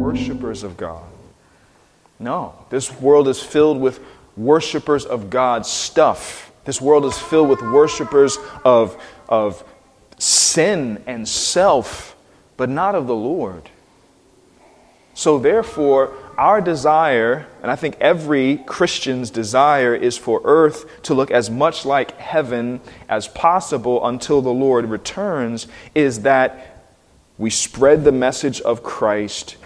Worshippers of God. No, this world is filled with worshipers of God's stuff. This world is filled with worshipers of, of sin and self, but not of the Lord. So, therefore, our desire, and I think every Christian's desire, is for earth to look as much like heaven as possible until the Lord returns, is that we spread the message of Christ,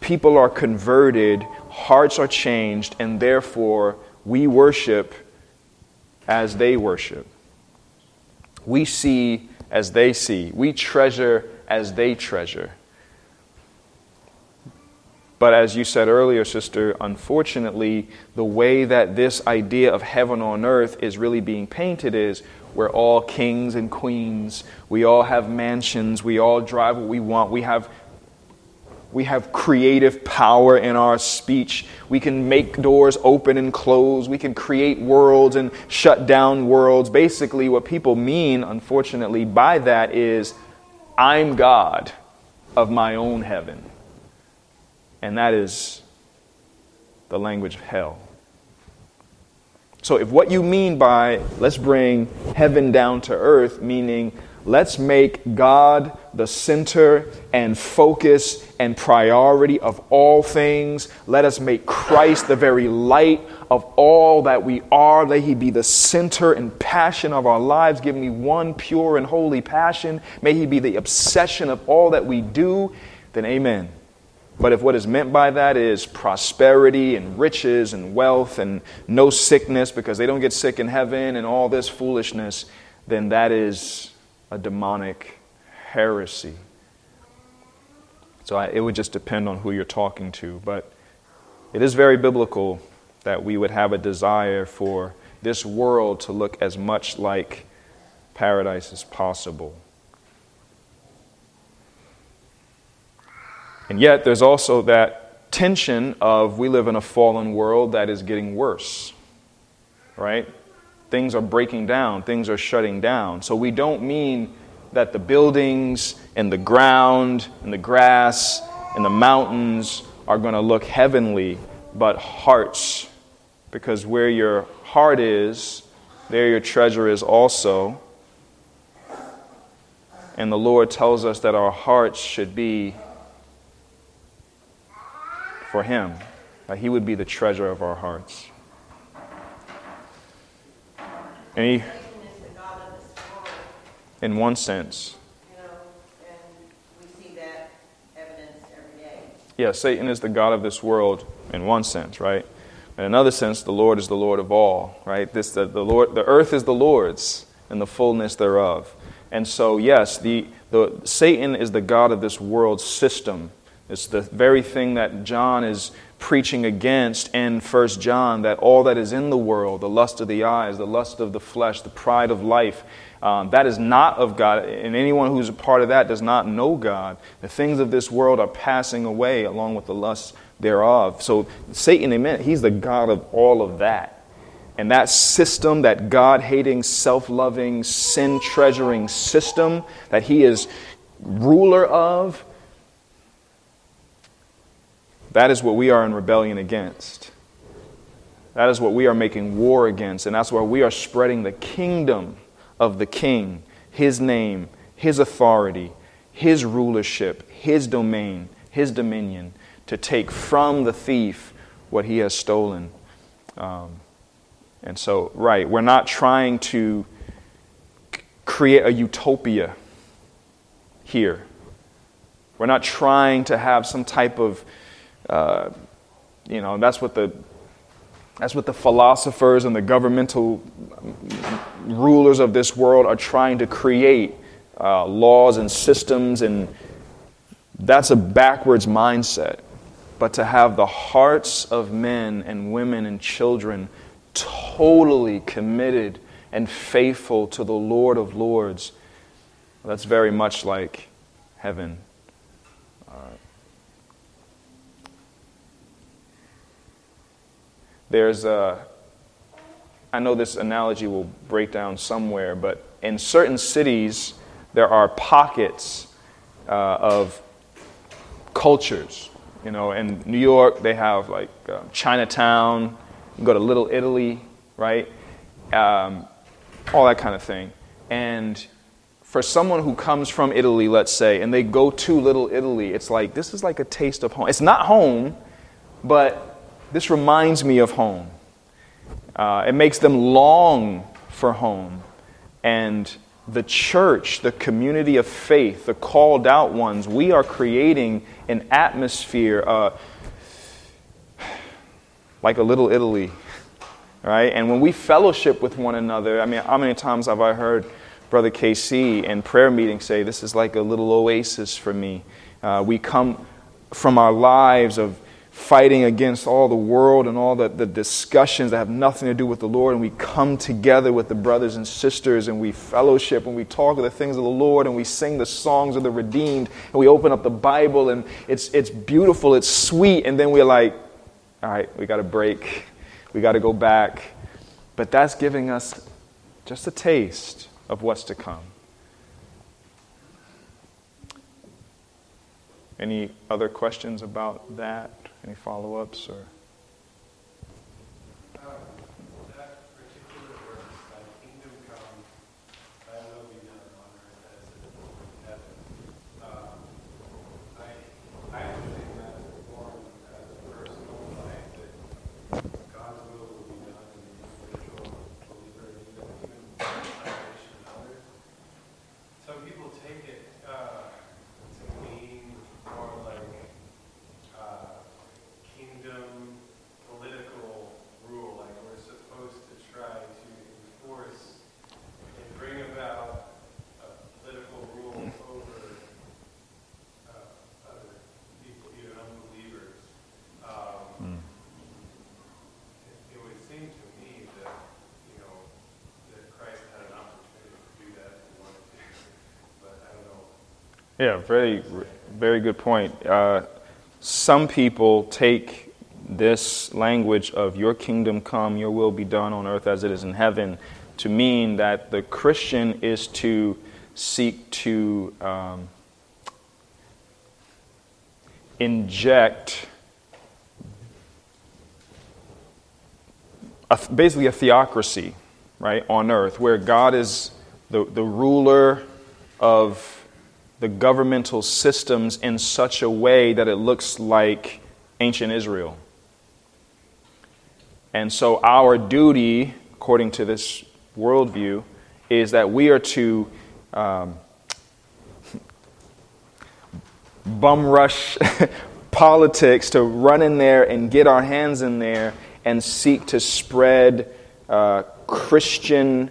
people are converted, hearts are changed, and therefore we worship as they worship. We see as they see. We treasure as they treasure. But as you said earlier, sister, unfortunately, the way that this idea of heaven on earth is really being painted is we're all kings and queens. We all have mansions. We all drive what we want. We have, we have creative power in our speech. We can make doors open and close. We can create worlds and shut down worlds. Basically, what people mean, unfortunately, by that is I'm God of my own heaven and that is the language of hell. So, if what you mean by let's bring heaven down to earth, meaning let's make God the center and focus and priority of all things, let us make Christ the very light of all that we are, let He be the center and passion of our lives. Give me one pure and holy passion. May He be the obsession of all that we do, then amen. But if what is meant by that is prosperity and riches and wealth and no sickness because they don't get sick in heaven and all this foolishness, then that is a demonic heresy. So I, it would just depend on who you're talking to. But it is very biblical that we would have a desire for this world to look as much like paradise as possible. And yet, there's also that tension of we live in a fallen world that is getting worse, right? Things are breaking down, things are shutting down. So, we don't mean that the buildings and the ground and the grass and the mountains are going to look heavenly, but hearts. Because where your heart is, there your treasure is also. And the Lord tells us that our hearts should be for Him, that He would be the treasure of our hearts. And he, in one sense. Yeah, Satan is the God of this world in one sense, right? In another sense, the Lord is the Lord of all, right? This the, the Lord the earth is the Lord's and the fullness thereof. And so, yes, the, the Satan is the God of this world system it's the very thing that John is preaching against in 1 John that all that is in the world, the lust of the eyes, the lust of the flesh, the pride of life, um, that is not of God. And anyone who's a part of that does not know God. The things of this world are passing away along with the lusts thereof. So Satan, amen, he's the God of all of that. And that system, that God hating, self loving, sin treasuring system that he is ruler of, that is what we are in rebellion against. That is what we are making war against. And that's why we are spreading the kingdom of the king, his name, his authority, his rulership, his domain, his dominion, to take from the thief what he has stolen. Um, and so, right, we're not trying to create a utopia here. We're not trying to have some type of uh, you know, that's what the that's what the philosophers and the governmental rulers of this world are trying to create uh, laws and systems, and that's a backwards mindset. But to have the hearts of men and women and children totally committed and faithful to the Lord of Lords, that's very much like heaven. There's a, I know this analogy will break down somewhere, but in certain cities, there are pockets uh, of cultures. You know, in New York, they have like uh, Chinatown, you go to Little Italy, right? Um, all that kind of thing. And for someone who comes from Italy, let's say, and they go to Little Italy, it's like, this is like a taste of home. It's not home, but this reminds me of home. Uh, it makes them long for home. And the church, the community of faith, the called out ones, we are creating an atmosphere uh, like a little Italy, right? And when we fellowship with one another, I mean, how many times have I heard Brother KC in prayer meetings say, This is like a little oasis for me? Uh, we come from our lives of fighting against all the world and all the, the discussions that have nothing to do with the Lord, and we come together with the brothers and sisters and we fellowship and we talk of the things of the Lord and we sing the songs of the redeemed and we open up the Bible and it's, it's beautiful, it's sweet, and then we're like, all right, we got to break, we got to go back. But that's giving us just a taste of what's to come. Any other questions about that? Any follow ups or? Yeah, very, very good point. Uh, some people take this language of your kingdom come, your will be done on earth as it is in heaven to mean that the Christian is to seek to um, inject a, basically a theocracy, right, on earth, where God is the, the ruler of the governmental systems in such a way that it looks like ancient Israel. And so, our duty, according to this worldview, is that we are to um, bum rush politics, to run in there and get our hands in there and seek to spread uh, Christian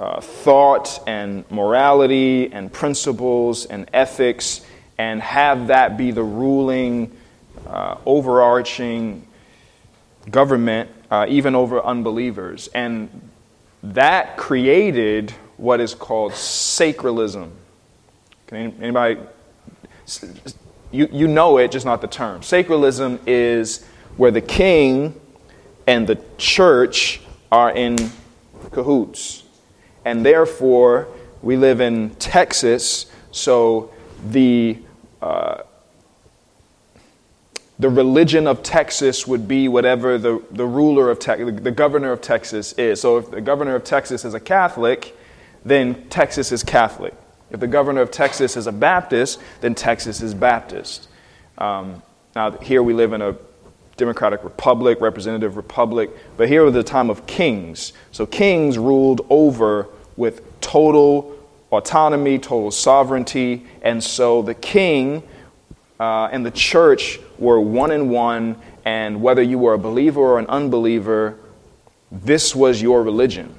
uh, thought and morality and principles and ethics and have that be the ruling, uh, overarching government, uh, even over unbelievers. And that created what is called sacralism. Can anybody? You, you know it, just not the term. Sacralism is where the king and the church are in cahoots and therefore we live in Texas, so the uh, the religion of Texas would be whatever the, the ruler of Texas, the governor of Texas is. So if the governor of Texas is a Catholic, then Texas is Catholic. If the governor of Texas is a Baptist, then Texas is Baptist. Um, now, here we live in a democratic republic, representative republic, but here was the time of kings. So kings ruled over with total autonomy, total sovereignty, and so the king uh, and the church were one in one, and whether you were a believer or an unbeliever, this was your religion.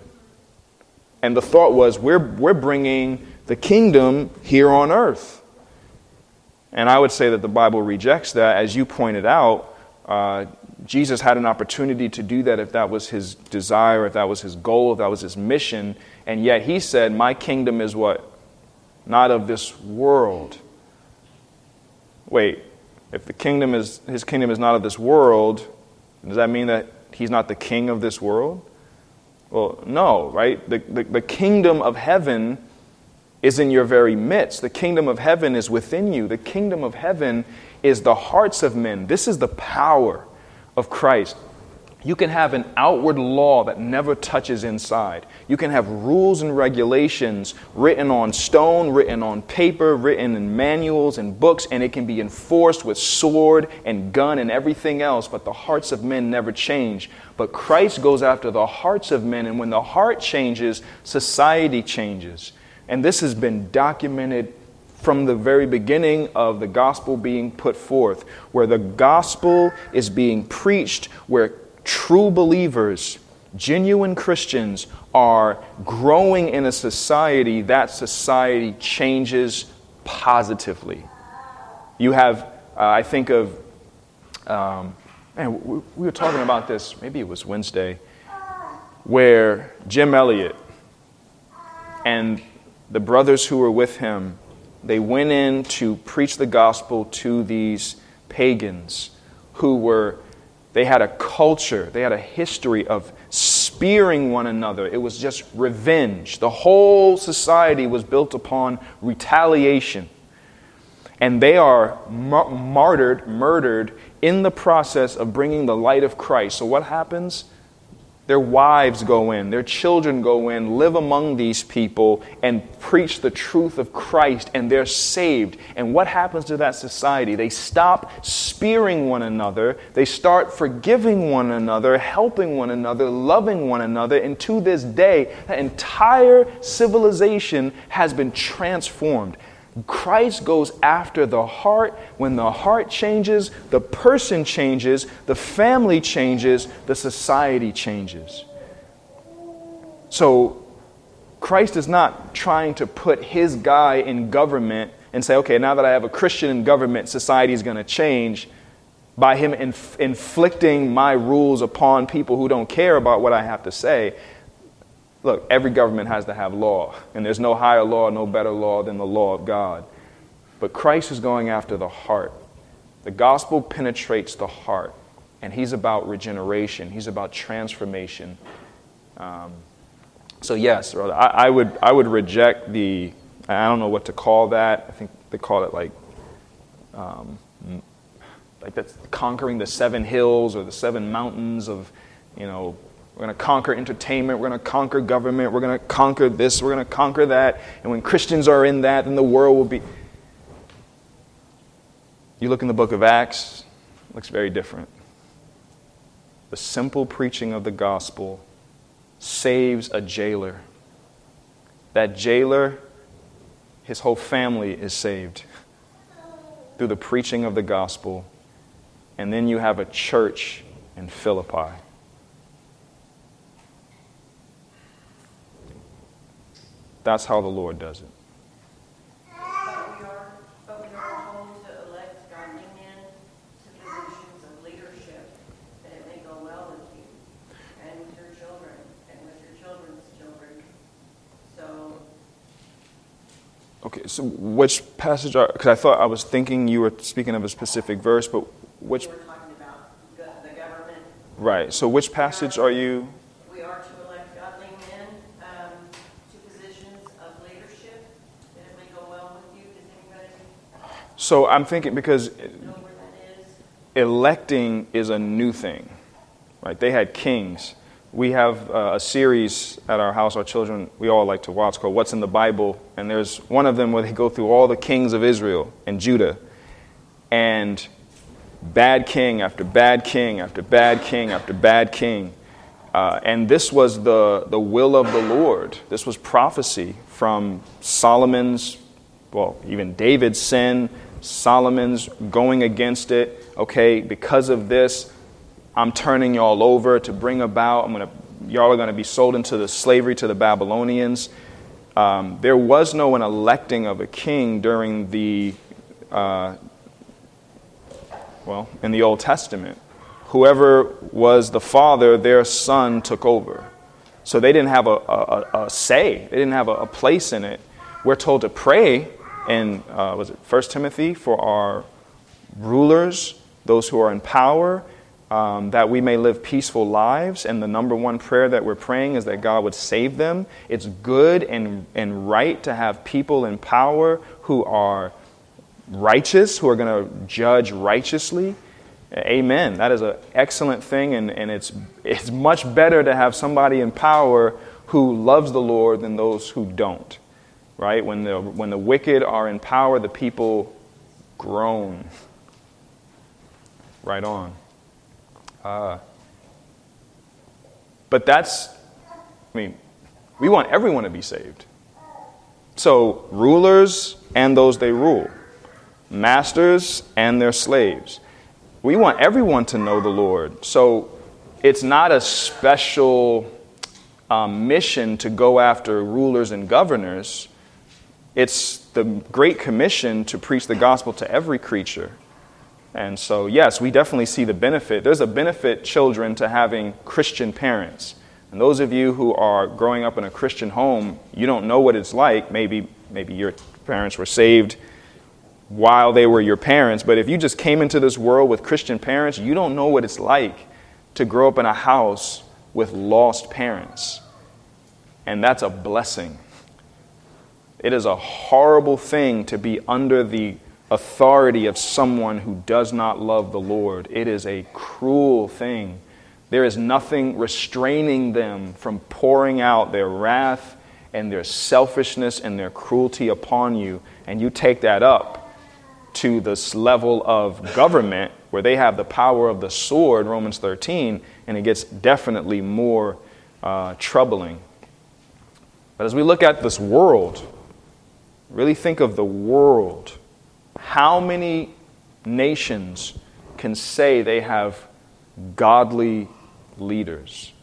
And the thought was, we're, we're bringing the kingdom here on earth. And I would say that the Bible rejects that. As you pointed out, uh, Jesus had an opportunity to do that if that was his desire, if that was his goal, if that was his mission. And yet he said, My kingdom is what? Not of this world. Wait, if the kingdom is his kingdom is not of this world, does that mean that he's not the king of this world? Well, no, right? The, the, the kingdom of heaven is in your very midst. The kingdom of heaven is within you. The kingdom of heaven is the hearts of men. This is the power of Christ. You can have an outward law that never touches inside. You can have rules and regulations written on stone, written on paper, written in manuals and books, and it can be enforced with sword and gun and everything else, but the hearts of men never change. But Christ goes after the hearts of men, and when the heart changes, society changes. And this has been documented from the very beginning of the gospel being put forth, where the gospel is being preached, where true believers, genuine Christians, are growing in a society, that society changes positively. You have, uh, I think of, um, man, we, we were talking about this, maybe it was Wednesday, where Jim Elliot and the brothers who were with him, they went in to preach the gospel to these pagans who were they had a culture, they had a history of spearing one another. It was just revenge. The whole society was built upon retaliation. And they are mar- martyred, murdered in the process of bringing the light of Christ. So, what happens? Their wives go in, their children go in, live among these people, and preach the truth of Christ, and they're saved. And what happens to that society? They stop spearing one another, they start forgiving one another, helping one another, loving one another, and to this day, that entire civilization has been transformed. Christ goes after the heart. When the heart changes, the person changes, the family changes, the society changes. So, Christ is not trying to put his guy in government and say, okay, now that I have a Christian in government, society is going to change by him inf- inflicting my rules upon people who don't care about what I have to say. Look, every government has to have law, and there's no higher law, no better law than the law of God. But Christ is going after the heart. The gospel penetrates the heart, and he's about regeneration, he's about transformation. Um, so, yes, I, I, would, I would reject the, I don't know what to call that. I think they call it like, um, like that's conquering the seven hills or the seven mountains of, you know, we're going to conquer entertainment. We're going to conquer government. We're going to conquer this. We're going to conquer that. And when Christians are in that, then the world will be. You look in the book of Acts, looks very different. The simple preaching of the gospel saves a jailer. That jailer, his whole family is saved through the preaching of the gospel. And then you have a church in Philippi. That's how the Lord does it. Okay, so which passage are, because I thought I was thinking you were speaking of a specific verse, but which. We were talking about the government. Right, so which passage are you? So I'm thinking because electing is a new thing, right? They had kings. We have uh, a series at our house, our children, we all like to watch called What's in the Bible. And there's one of them where they go through all the kings of Israel and Judah. And bad king after bad king after bad king after bad king. Uh, and this was the, the will of the Lord. This was prophecy from Solomon's, well, even David's sin, Solomon's going against it. Okay, because of this, I'm turning y'all over to bring about, I'm gonna, y'all are going to be sold into the slavery to the Babylonians. Um, there was no an electing of a king during the, uh, well, in the Old Testament. Whoever was the father, their son took over. So they didn't have a, a, a say, they didn't have a, a place in it. We're told to pray in uh, was it First Timothy for our rulers, those who are in power. um, that we may live peaceful lives. And the number one prayer that we're praying is that God would save them. It's good and, and right to have people in power who are righteous, who are going to judge righteously. Amen. That is an excellent thing, and, and it's, it's much better to have somebody in power who loves the Lord than those who don't. Right? When the, when the wicked are in power, the people groan. Right on. Uh, but that's, I mean, we want everyone to be saved. So, rulers and those they rule, masters and their slaves. We want everyone to know the Lord. So, it's not a special um, mission to go after rulers and governors. It's the Great Commission to preach the gospel to every creature. And so, yes, we definitely see the benefit. There's a benefit, children, to having Christian parents. And those of you who are growing up in a Christian home, you don't know what it's like. Maybe, maybe your parents were saved while they were your parents. But if you just came into this world with Christian parents, you don't know what it's like to grow up in a house with lost parents. And that's a blessing. It is a horrible thing to be under the authority of someone who does not love the Lord. It is a cruel thing. There is nothing restraining them from pouring out their wrath and their selfishness and their cruelty upon you. And you take that up to this level of government where they have the power of the sword, Romans 13, and it gets definitely more uh, troubling. But as we look at this world, really think of the world how many nations can say they have godly leaders?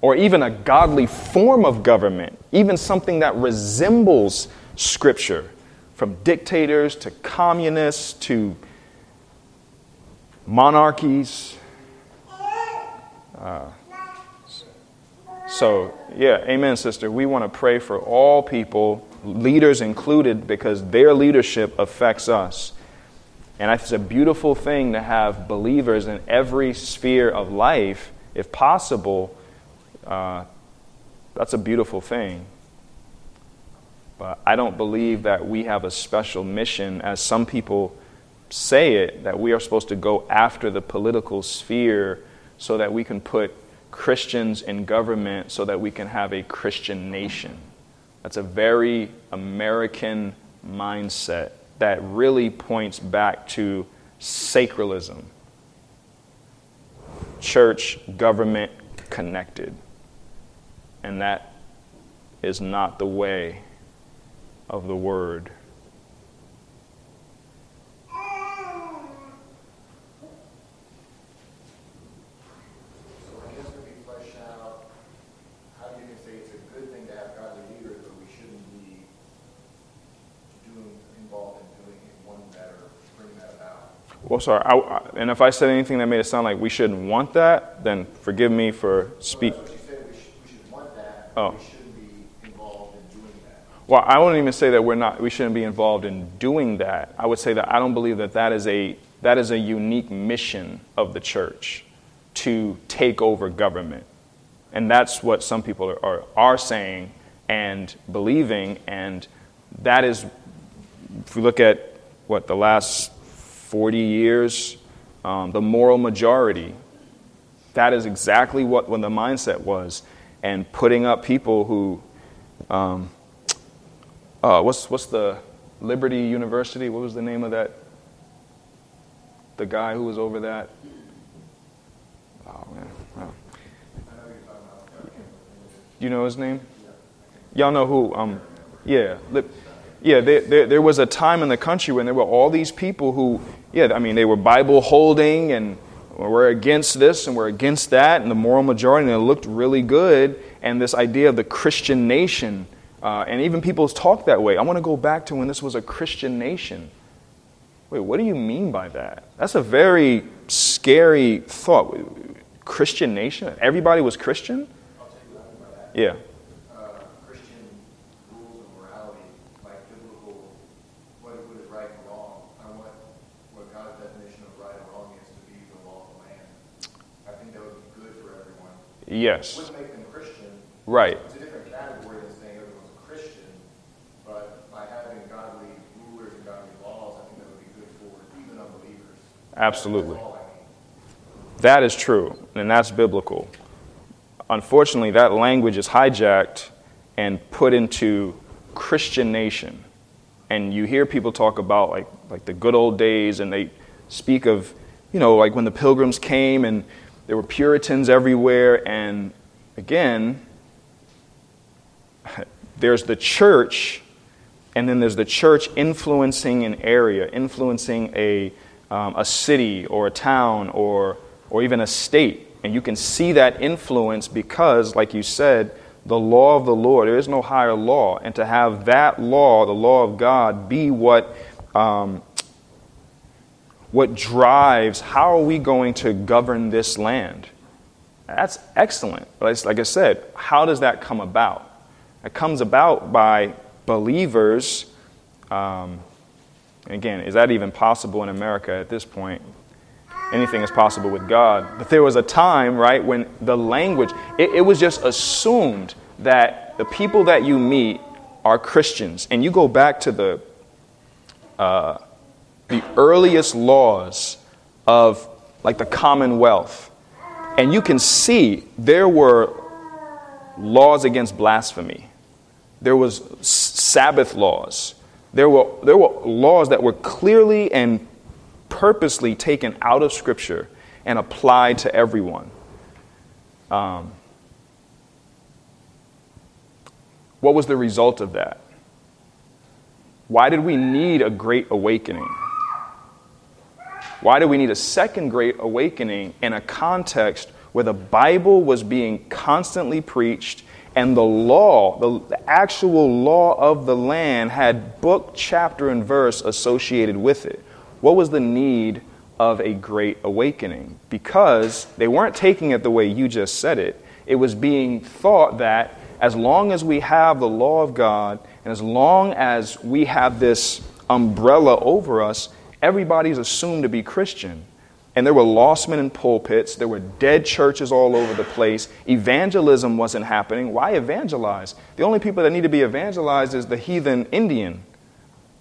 Or even a godly form of government, even something that resembles Scripture, from dictators to communists to monarchies. Uh, so, yeah, amen, sister. We want to pray for all people leaders included, because their leadership affects us. And it's a beautiful thing to have believers in every sphere of life, if possible. Uh, that's a beautiful thing. But I don't believe that we have a special mission, as some people say it, that we are supposed to go after the political sphere so that we can put Christians in government so that we can have a Christian nation. That's a very American mindset that really points back to sacralism. Church, government connected. And that is not the way of the word. Well, sorry. I, and if I said anything that made it sound like we shouldn't want that, then forgive me for speak. oh. Well, I wouldn't even say that we're not. We shouldn't be involved in doing that. I would say that I don't believe that that is a that is a unique mission of the church to take over government, and that's what some people are, are, are saying and believing, and that is. If we look at what the last 40 years, um, the moral majority. That is exactly what when the mindset was. And putting up people who, um, uh, what's, what's the Liberty University? What was the name of that? The guy who was over that? Oh, man. Oh. You know his name? Y'all know who? Um, yeah. Yeah, there, there, there, was a time in the country when there were all these people who yeah, I mean, they were Bible holding and we're against this and we're against that, and the moral majority, and it looked really good. And this idea of the Christian nation, uh, and even people talk that way. I want to go back to when this was a Christian nation. Wait, what do you mean by that? That's a very scary thought. Christian nation? Everybody was Christian? Yeah. Yes. Wouldn't make them Christian. Right. It's a different category than saying everyone's a Christian, but by having godly rulers and godly laws, I think that would be good for even unbelievers. Absolutely. That's I mean. That is true, and that's biblical. Unfortunately, that language is hijacked and put into Christian nation. And you hear people talk about like, like the good old days, and they speak of, you know, like when the pilgrims came and there were Puritans everywhere. And again, there's the church, and then there's the church influencing an area, influencing a, um, a city or a town or, or even a state. And you can see that influence because, like you said, the law of the Lord, there is no higher law. And to have that law, the law of God, be what, um, what drives how are we going to govern this land? That's excellent. But like I said, how does that come about? It comes about by believers. Um, again, is that even possible in America at this point? Anything is possible with God. But there was a time, right, when the language, it, it was just assumed that the people that you meet are Christians. And you go back to the, uh, the earliest laws of, like, the Commonwealth, and you can see there were laws against blasphemy. There was Sabbath laws. There were, there were laws that were clearly and purposely taken out of Scripture and applied to everyone. Um, what was the result of that? Why did we need a great awakening? Why do we need a second great awakening in a context where the Bible was being constantly preached and the law, the, actual law of the land, had book, chapter, and verse associated with it? What was the need of a great awakening? Because they weren't taking it the way you just said it. It was being thought that as long as we have the law of God and as long as we have this umbrella over us, everybody's assumed to be Christian. And there were lost men in pulpits. There were dead churches all over the place. Evangelism wasn't happening. Why evangelize? The only people that need to be evangelized is the heathen Indian.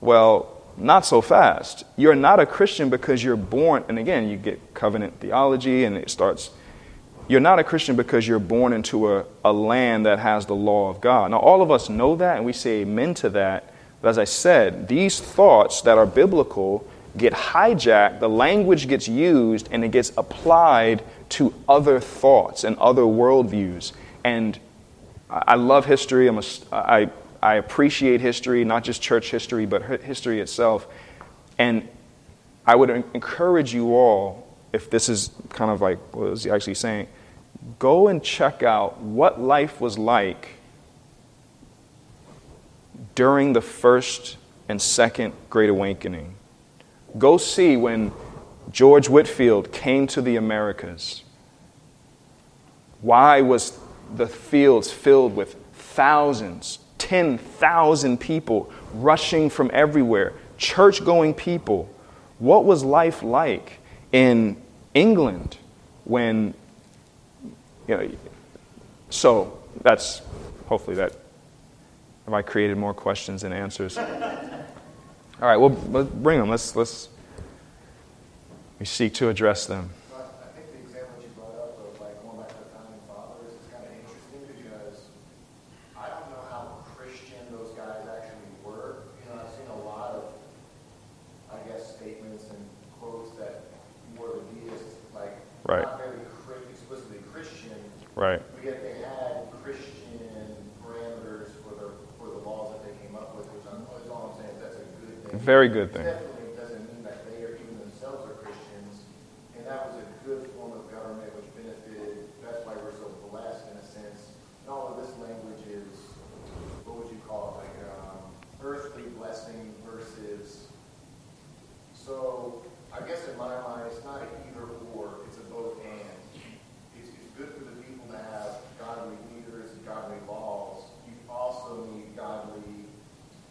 Well, not so fast. You're not a Christian because you're born, and again, you get covenant theology and it starts. You're not a Christian because you're born into a, a land that has the law of God. Now, all of us know that and we say amen to that. But as I said, these thoughts that are biblical get hijacked, the language gets used, and it gets applied to other thoughts and other worldviews. And I love history. I'm a, I, I appreciate history, not just church history, but history itself. And I would encourage you all, if this is kind of like what was actually saying, go and check out what life was like during the first and second Great Awakening. Go see when George Whitefield came to the Americas. Why was the fields filled with thousands, 10,000 people rushing from everywhere, church going people? What was life like in England when, you know, so that's hopefully that. Have I created more questions than answers? All right, well, let's bring them. Let's, let's we seek to address them. But I think Very good thing. Definitely doesn't mean that they are even themselves are Christians, and that was a good form of government which benefited. That's why we're so in a sense. And all of this language is, what would you call it, like um, earthly blessing versus. So I guess in my mind, it's not either or; it's a both and. It's, good for the people to have godly leaders and godly laws. You also need godly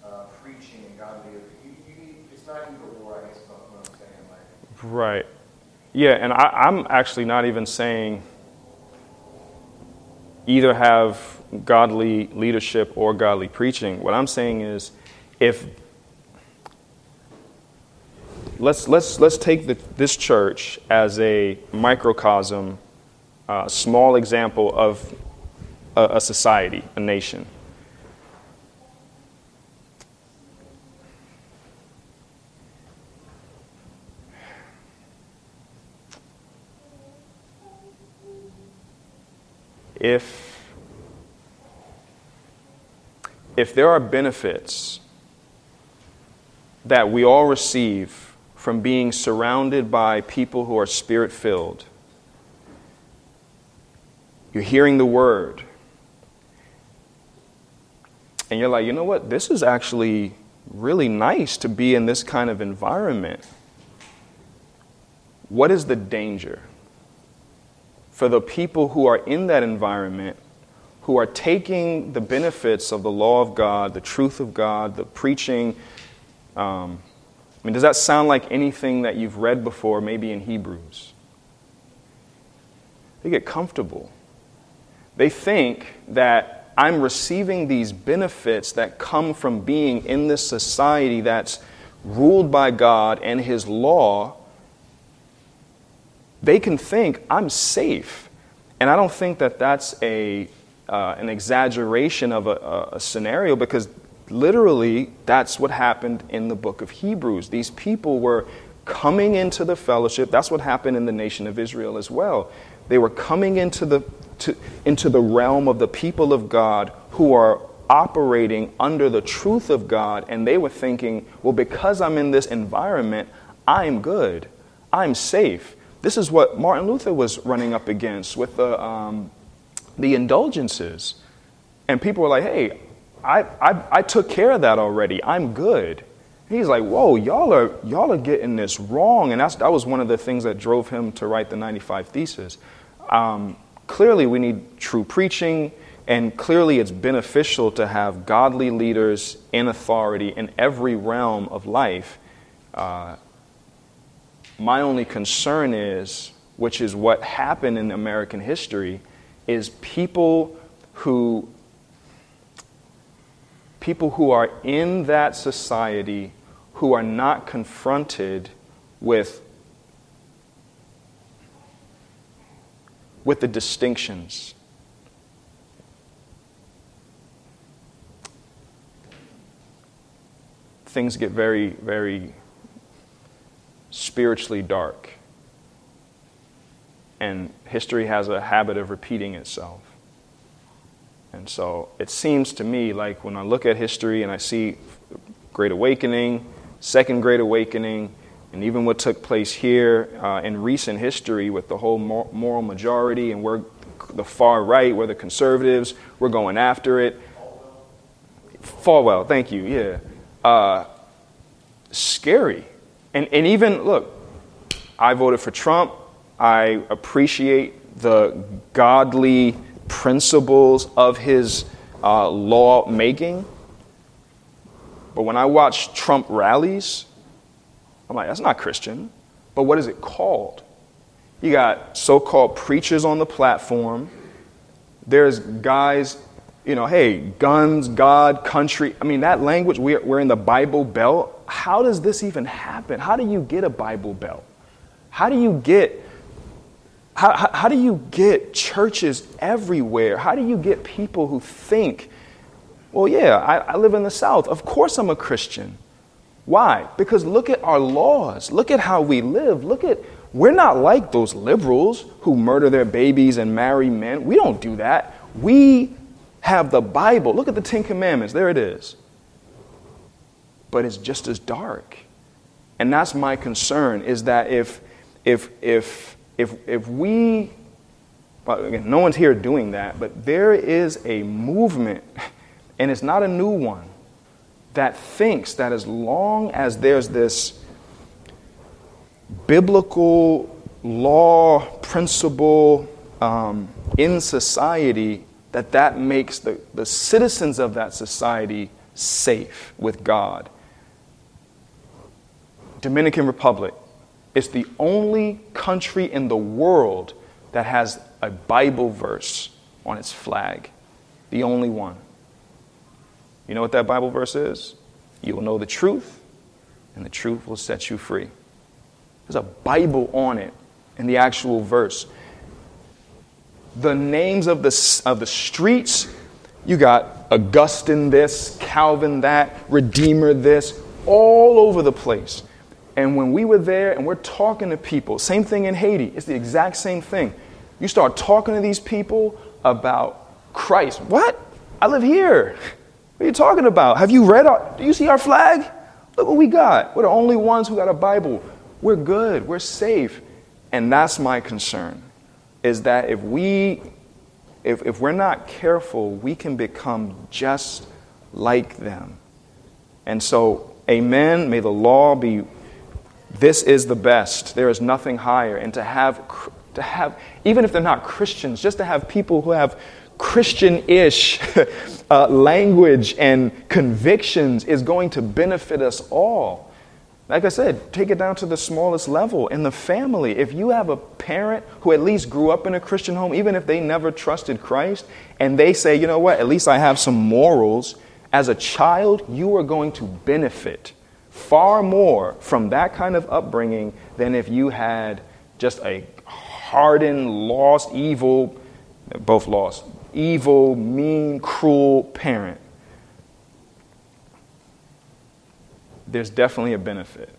uh, preaching and godly. You, you need, it's Right. Yeah, and I, I'm actually not even saying either have godly leadership or godly preaching. What I'm saying is, if let's let's let's take the, this church as a microcosm, uh, small example of a, a society, a nation. If, if there are benefits that we all receive from being surrounded by people who are spirit filled, you're hearing the word, and you're like, you know what? This is actually really nice to be in this kind of environment. What is the danger? For the people who are in that environment, who are taking the benefits of the law of God, the truth of God, the preaching. Um, I mean, does that sound like anything that you've read before, maybe in Hebrews? They get comfortable. They think that I'm receiving these benefits that come from being in this society that's ruled by God and His law they can think, I'm safe. And I don't think that that's a, uh, an exaggeration of a, a scenario because literally that's what happened in the book of Hebrews. These people were coming into the fellowship. That's what happened in the nation of Israel as well. They were coming into the, to, into the realm of the people of God who are operating under the truth of God, and they were thinking, well, because I'm in this environment, I'm good, I'm safe. This is what Martin Luther was running up against with the, um, the indulgences. And people were like, hey, I, I, I took care of that already. I'm good. He's like, whoa, y'all are, y'all are getting this wrong. And that's, that was one of the things that drove him to write the 95 Thesis. Um, clearly, we need true preaching, and clearly, it's beneficial to have godly leaders in authority in every realm of life. Uh, my only concern is, which is what happened in American history, is people who people who are in that society who are not confronted with with the distinctions. Things get very very spiritually dark. And history has a habit of repeating itself. And so it seems to me like when I look at history and I see Great Awakening, Second Great Awakening, and even what took place here uh, in recent history with the whole moral majority and we're the far right, we're the conservatives, we're going after it. Falwell, thank you, yeah. Uh, scary. And, and even, look, I voted for Trump. I appreciate the godly principles of his uh. But when I watch Trump rallies, I'm like, that's not Christian. But what is it called? You got so called preachers on the platform. There's guys, you know, hey, guns, God, country. I mean, that language, we're, we're in the Bible Belt how does this even happen? How do you get a Bible Belt? How do you get how, how, do you get churches everywhere? How do you get people who think, well, yeah, I, I live in the South. Of course I'm a Christian. Why? Because look at our laws. Look at how we live. Look at, we're not like those liberals who murder their babies and marry men. We don't do that. We have the Bible. Look at the Ten Commandments. There it is but it's just as dark. And that's my concern is that if, if, if, if, if we, well, again, no one's here doing that, but there is a movement, and it's not a new one, that thinks that as long as there's this biblical law principle um, in society, that that makes the, the citizens of that society safe with God. Dominican Republic is the only country in the world that has a Bible verse on its flag. The only one. You know what that Bible verse is? You will know the truth, and the truth will set you free. There's a Bible on it in the actual verse. The names of the, of the streets, you got Augustine this, Calvin that, Redeemer this, all over the place. And when we were there and we're talking to people, same thing in Haiti, it's the exact same thing. You start talking to these people about Christ. What? I live here. What are you talking about? Have you read our, do you see our flag? Look what we got. We're the only ones who got a Bible. We're good. We're safe. And that's my concern is that if we if, if we're not careful, we can become just like them. And so, amen. May the law be this is the best. There is nothing higher. And to have to have even if they're not Christians, just to have people who have Christian-ish uh, language and convictions is going to benefit us all. Like I said, take it down to the smallest level in the family. If you have a parent who at least grew up in a Christian home, even if they never trusted Christ, and they say, you know what, at least I have some morals, as a child, you are going to benefit far more from that kind of upbringing than if you had just a hardened, lost, evil, both lost, evil, mean, cruel parent. there's definitely a benefit.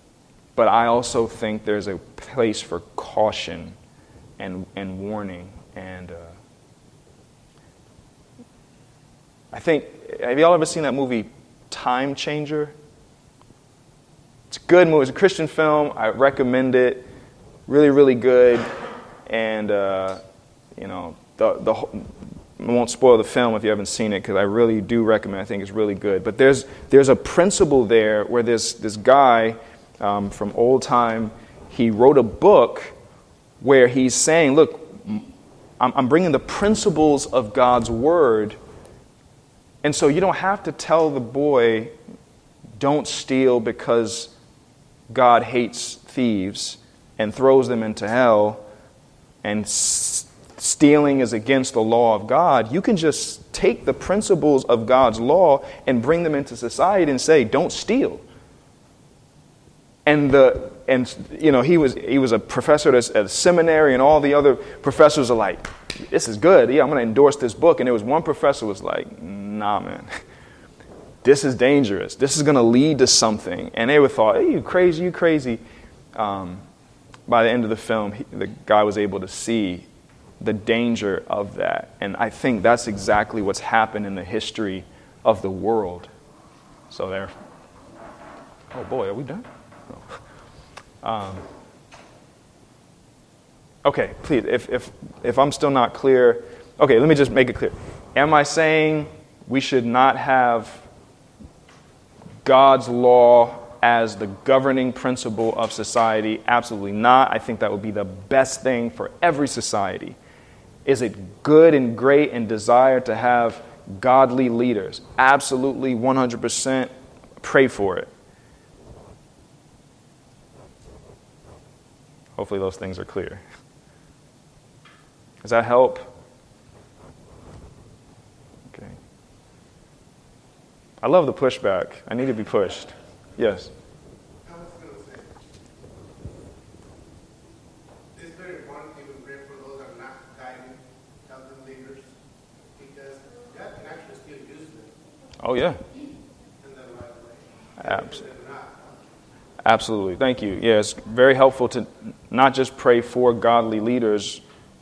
But I also think there's a place for caution and, and warning. And uh, I think, have y'all ever seen that movie, Time Changer? It's a good movie. It's a Christian film. I recommend it. Really, really good. And, uh, you know, the, the, I won't spoil the film if you haven't seen it because I really do recommend. It. I think it's really good. But there's there's a principle there where this this guy um, from old time he wrote a book where he's saying, look, I'm, I'm bringing the principles of God's word, and so you don't have to tell the boy, don't steal because God hates thieves and throws them into hell and stealing is against the law of God, you can just take the principles of God's law and bring them into society and say, don't steal. And the and you know he was he was a professor at a seminary and all the other professors are like this is good. Yeah i'm going to endorse this book. And there was one professor was like nah man this is dangerous this is going to lead to something and they were thought hey, you crazy you crazy um, by the end of the film he, the guy was able to see the danger of that. And I think that's exactly what's happened in the history of the world. So there. Oh boy, are we done? Oh. Um, okay, please, if, if, if I'm still not clear, okay, let me just make it clear. Am I saying we should not have God's law as the governing principle of society? Absolutely not. I think that would be the best thing for every society. Is it good and great and desire to have godly leaders? Absolutely, 100%. Pray for it. Hopefully, those things are clear. Does that help? I love the pushback. I need to be pushed. Yes. I was gonna say it's very important to pray for those that are not kind of leaders because that can still use them. Oh, yeah. Absolutely. Absolutely. Thank you. Yeah, it's very helpful to not just pray for godly leaders,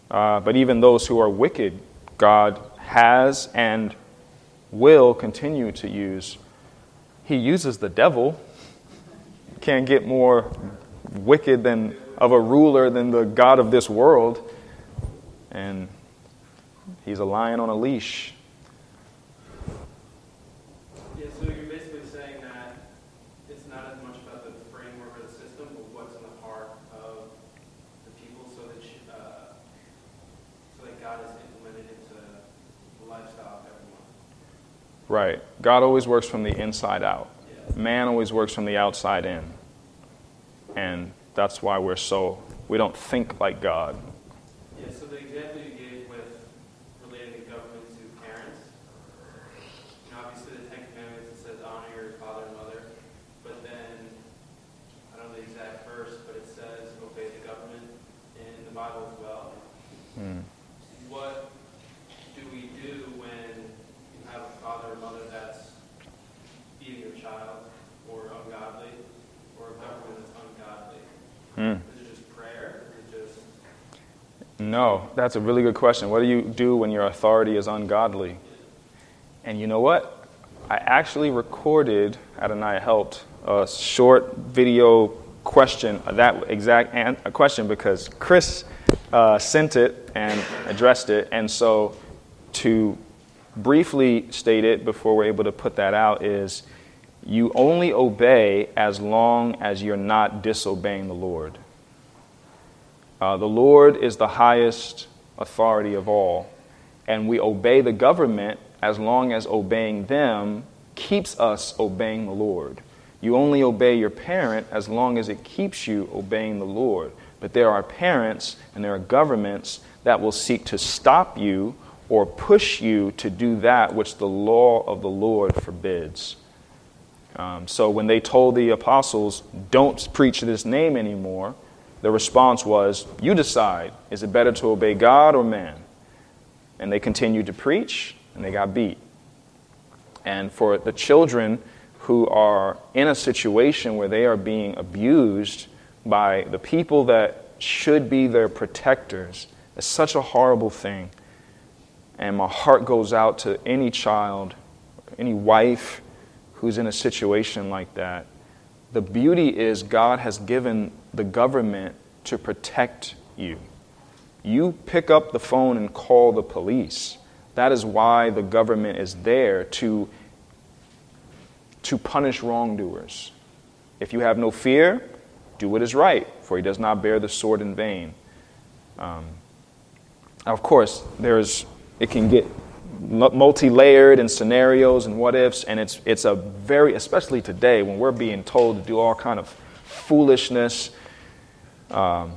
uh, but even those who are wicked. God has and will continue to use. He uses the devil. Can't get more wicked than of a ruler than the God of this world. And he's a lion on a leash. Right. God always works from the inside out. Man always works from the outside in. And that's why we're so, we don't think like God. Yeah, so the example you gave with relating to No, that's a really good question. What do you do when your authority is ungodly? And you know what? I actually recorded, Adonai helped, a short video question, that exact an- question, because Chris uh, sent it and addressed it. And so to briefly state it before we're able to put that out is you only obey as long as you're not disobeying the Lord. Uh, the Lord is the highest authority of all, and we obey the government as long as obeying them keeps us obeying the Lord. You only obey your parent as long as it keeps you obeying the Lord. But there are parents and there are governments that will seek to stop you or push you to do that which the law of the Lord forbids. Um, so when they told the apostles, don't preach this name anymore, the response was, You decide. Is it better to obey God or man? And they continued to preach, and they got beat. And for the children who are in a situation where they are being abused by the people that should be their protectors, it's such a horrible thing. And my heart goes out to any child, any wife who's in a situation like that. The beauty is God has given the government to protect you. You pick up the phone and call the police. That is why the government is there to, to punish wrongdoers. If you have no fear, do what is right, for he does not bear the sword in vain. Um, of course, there's, it can get multi layered and scenarios and what ifs, and it's, it's a very, especially today when we're being told to do all kind of foolishness. Um,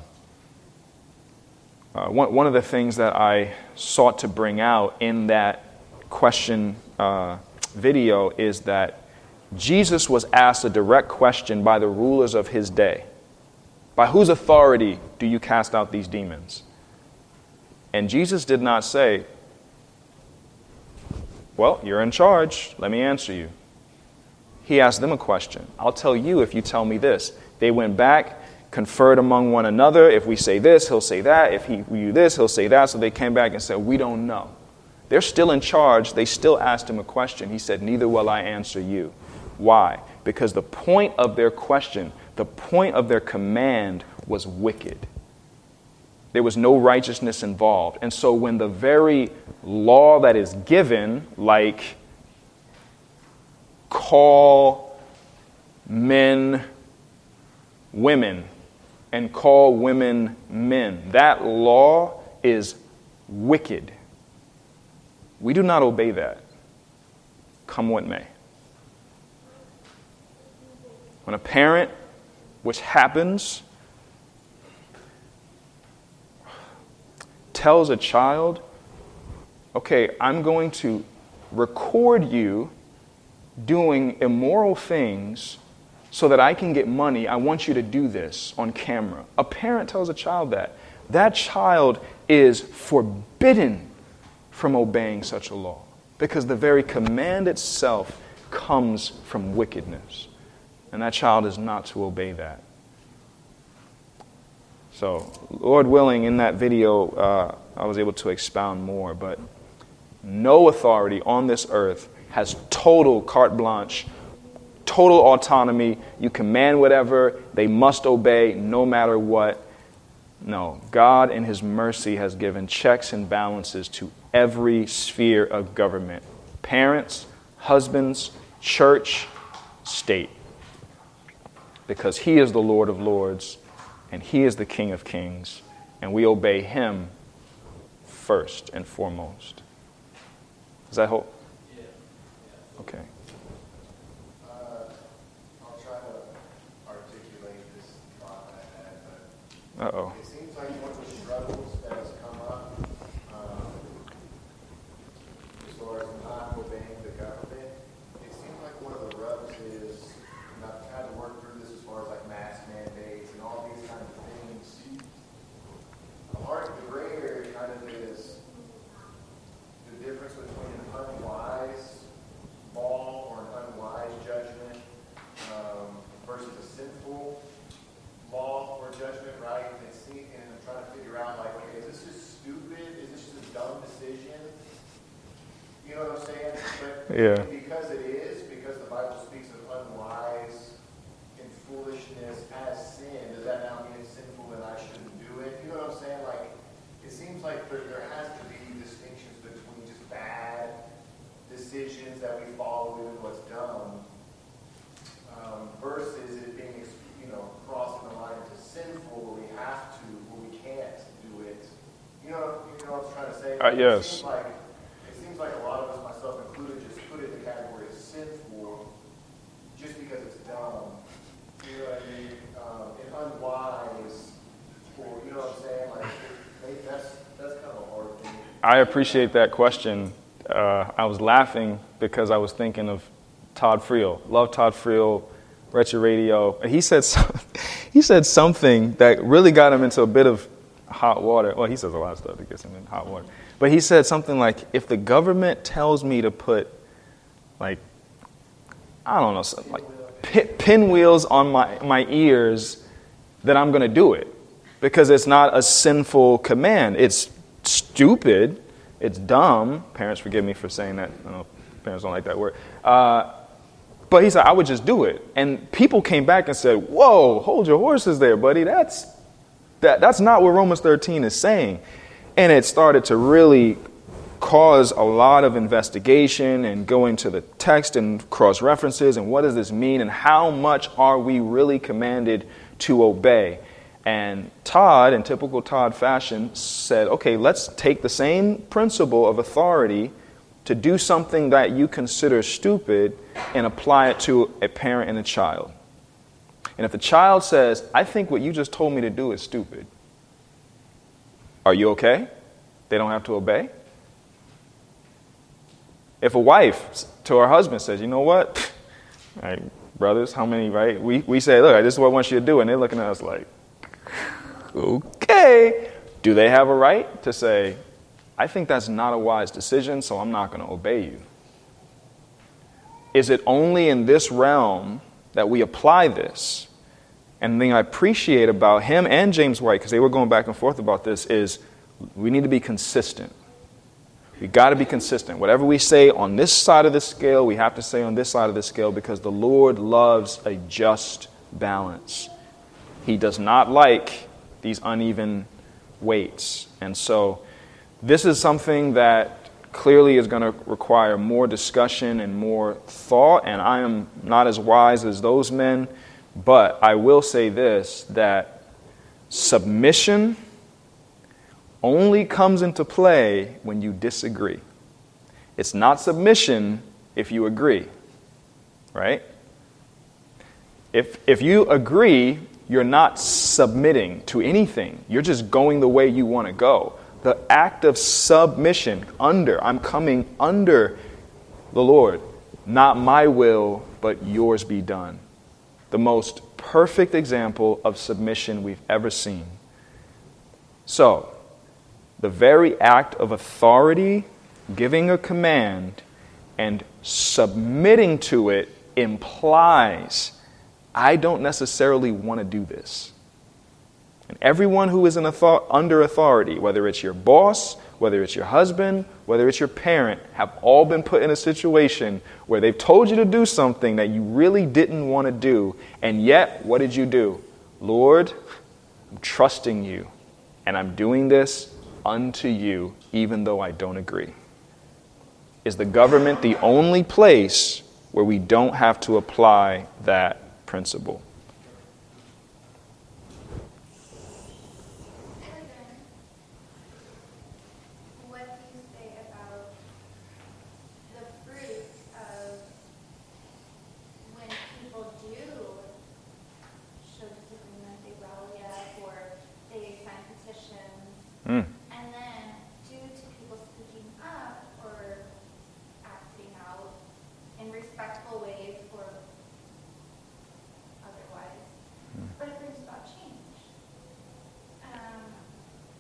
uh, one, one of the things that I sought to bring out in that question uh, video is that Jesus was asked a direct question by the rulers of his day By whose authority do you cast out these demons? And Jesus did not say, Well, you're in charge. Let me answer you. He asked them a question. I'll tell you if you tell me this. They went back, conferred among one another. If we say this, he'll say that. If he, we do this, he'll say that. So they came back and said, We don't know. They're still in charge. They still asked him a question. He said, Neither will I answer you. Why? Because the point of their question, the point of their command was wicked. There was no righteousness involved. And so when the very law that is given, like call men women and call women men, that law is wicked. We do not obey that, come what may. When a parent, which happens, tells a child, okay, I'm going to record you doing immoral things so that I can get money, I want you to do this on camera. A parent tells a child that. That child is forbidden from obeying such a law because the very command itself comes from wickedness. And that child is not to obey that. So, Lord willing, in that video, uh, I was able to expound more, but no authority on this earth has total carte blanche, total autonomy. You command whatever, they must obey no matter what. No, God in His mercy has given checks and balances to every sphere of government parents, husbands, church, state. Because He is the Lord of Lords and He is the King of Kings, and we obey Him first and foremost. Does that help? Okay. Uh, I'll try to articulate this thought I had, Uh but oh. it seems like one of the struggles that has come up, um, as far as not obeying the government, it seems like one of the rubs is, and I've tried to work through this as far as like mask mandates and all these kinds of things. The hard, the gray area kind of is the difference between an unwise law or an unwise judgment um, versus a sinful law or judgment, right? And, see, and I'm trying to figure out, like, okay, is this just Yeah. Because it is, because the Bible speaks of unwise and foolishness as sin, does that now mean it's sinful and I shouldn't do it? You know what I'm saying? Like, it seems like there, there has to be distinctions between just bad decisions that we follow, even what's dumb, um, versus it being, you know, crossing the line into sinful where we have to, where we can't do it. You know, you know what I'm trying to say? Uh, yes. It seems like, it seems like a lot of us, myself included, just put it in the category of sinful just because it's dumb. You know what I mean? Um, and unwise, or, you know what I'm saying? Like, it, that's, that's kind of a hard thing. I appreciate that question. Uh, I was laughing because I was thinking of Todd Friel. Love Todd Friel, Wretched Radio. He said, some, he said something that really got him into a bit of hot water. Well, he says a lot of stuff that gets him in hot water. But he said something like, if the government tells me to put, like, I don't know, something like pin, pinwheels on my, my ears, then I'm going to do it. Because it's not a sinful command. It's stupid. It's dumb. Parents, forgive me for saying that. I know parents don't like that word. Uh, but he said, I would just do it. And people came back and said, Whoa, hold your horses there, buddy. That's, that, that's not what Romans 13 is saying. And it started to really cause a lot of investigation and going to the text and cross references and what does this mean and how much are we really commanded to obey. And Todd, in typical Todd fashion, said, okay, let's take the same principle of authority to do something that you consider stupid and apply it to a parent and a child. And if the child says, I think what you just told me to do is stupid, are you okay? They don't have to obey? If a wife to her husband says, you know what? Brothers, how many, right? We, we say, look, this is what I want you to do. And they're looking at us like, okay. Do they have a right to say, I think that's not a wise decision, so I'm not going to obey you? Is it only in this realm that we apply this? And the thing I appreciate about him and James White, because they were going back and forth about this, is we need to be consistent. We got to be consistent. Whatever we say on this side of the scale, we have to say on this side of the scale because the Lord loves a just balance. He does not like these uneven weights. And so, this is something that clearly is going to require more discussion and more thought. And I am not as wise as those men, but I will say this that submission only comes into play when you disagree. It's not submission if you agree, right? If, if you agree, you're not submitting to anything. You're just going the way you want to go. The act of submission, under, I'm coming under the Lord. Not my will, but yours be done. The most perfect example of submission we've ever seen. So, the very act of authority, giving a command, and submitting to it implies I don't necessarily want to do this. And everyone who is author- under authority, whether it's your boss, whether it's your husband, whether it's your parent, have all been put in a situation where they've told you to do something that you really didn't want to do. And yet, what did you do? Lord, I'm trusting you, and I'm doing this unto you, even though I don't agree. Is the government the only place where we don't have to apply that principle? What do you say about the fruit of when people do show disagreement, they rally up, or they sign petitions, Mm. and then due to people speaking up or acting out in respectful ways or otherwise, but it brings about change, um,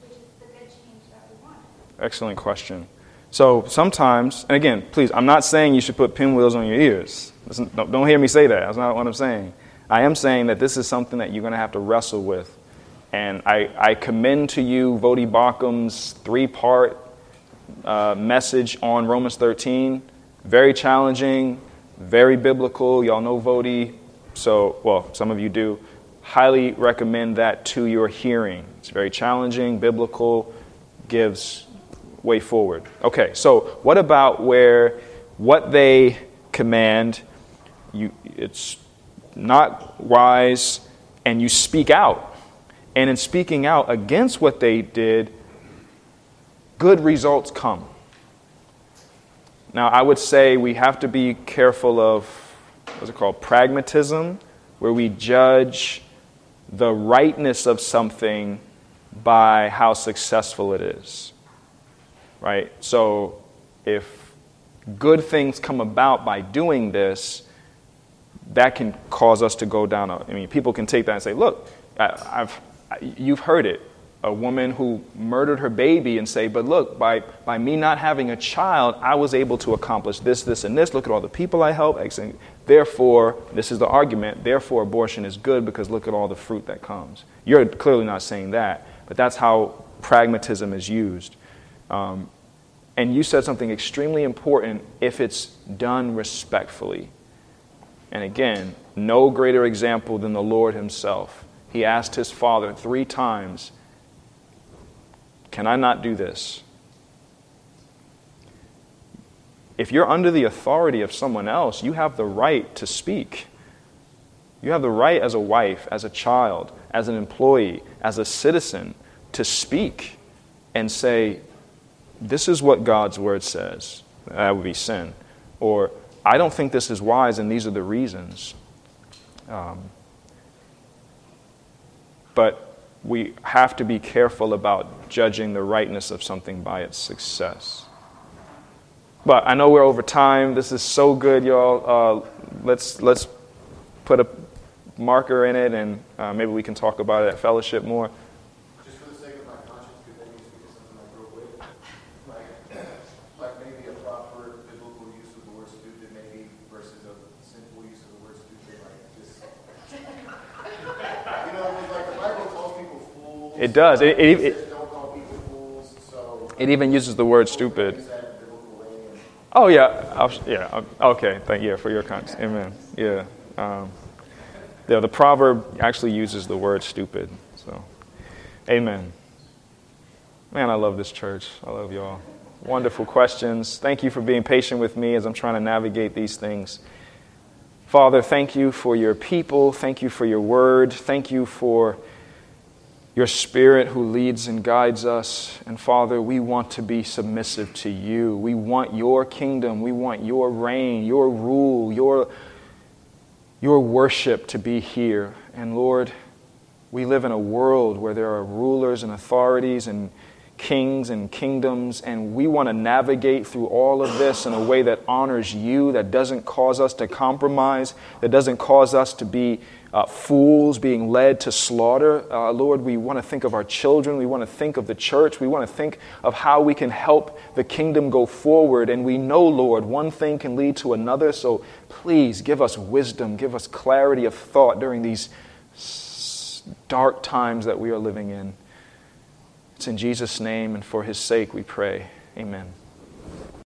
which is the good change that we want. Excellent question. So sometimes, and again, please, I'm not saying you should put pinwheels on your ears. Listen, don't, don't hear me say that. That's not what I'm saying. I am saying that this is something that you're going to have to wrestle with. And I, I commend to you Voddie Baucham's three part uh, message on Romans 13. Very challenging, very biblical. Y'all know Voddie, so, well, some of you do. Highly recommend that to your hearing. It's very challenging, biblical, gives way forward. Okay, so what about where what they command, you, it's not wise, and you speak out. And in speaking out against what they did, good results come. Now, I would say we have to be careful of what's it called? Pragmatism, where we judge the rightness of something by how successful it is. Right? So, if good things come about by doing this, that can cause us to go down. A, I mean, people can take that and say, look, I, have you've heard it. A woman who murdered her baby and say, but look, by, by me not having a child, I was able to accomplish this, this, and this. Look at all the people I helped. Therefore, this is the argument. Therefore, abortion is good because look at all the fruit that comes. You're clearly not saying that, but that's how pragmatism is used. Um, and you said something extremely important if it's done respectfully. And again, no greater example than the Lord Himself. He asked His Father three times, Can I not do this? If you're under the authority of someone else, you have the right to speak. You have the right as a wife, as a child, as an employee, as a citizen to speak and say, This is what God's word says. That would be sin. Or, I don't think this is wise, and these are the reasons. Um, but we have to be careful about judging the rightness of something by its success. But I know we're over time. This is so good, y'all. Uh, let's let's put a marker in it, and uh, maybe we can talk about it at fellowship more. It does. It, it, it, it even uses the word stupid. Oh yeah, I'll, yeah. Okay, thank you for your comments. Amen. Yeah. Um, yeah. The proverb actually uses the word stupid. So, amen. Man, I love this church. I love y'all. Wonderful questions. Thank you for being patient with me as I'm trying to navigate these things. Father, thank you for your people. Thank you for your word. Thank you for your Spirit who leads and guides us. And Father, we want to be submissive to you. We want your kingdom. We want your reign, your rule, your, your worship to be here. And Lord, we live in a world where there are rulers and authorities and kings and kingdoms, and we want to navigate through all of this in a way that honors you, that doesn't cause us to compromise, that doesn't cause us to be uh, fools being led to slaughter. Uh, Lord, we want to think of our children. We want to think of the church. We want to think of how we can help the kingdom go forward. And we know, Lord, one thing can lead to another. So please give us wisdom, give us clarity of thought during these dark times that we are living in. It's in Jesus' name and for his sake we pray. Amen.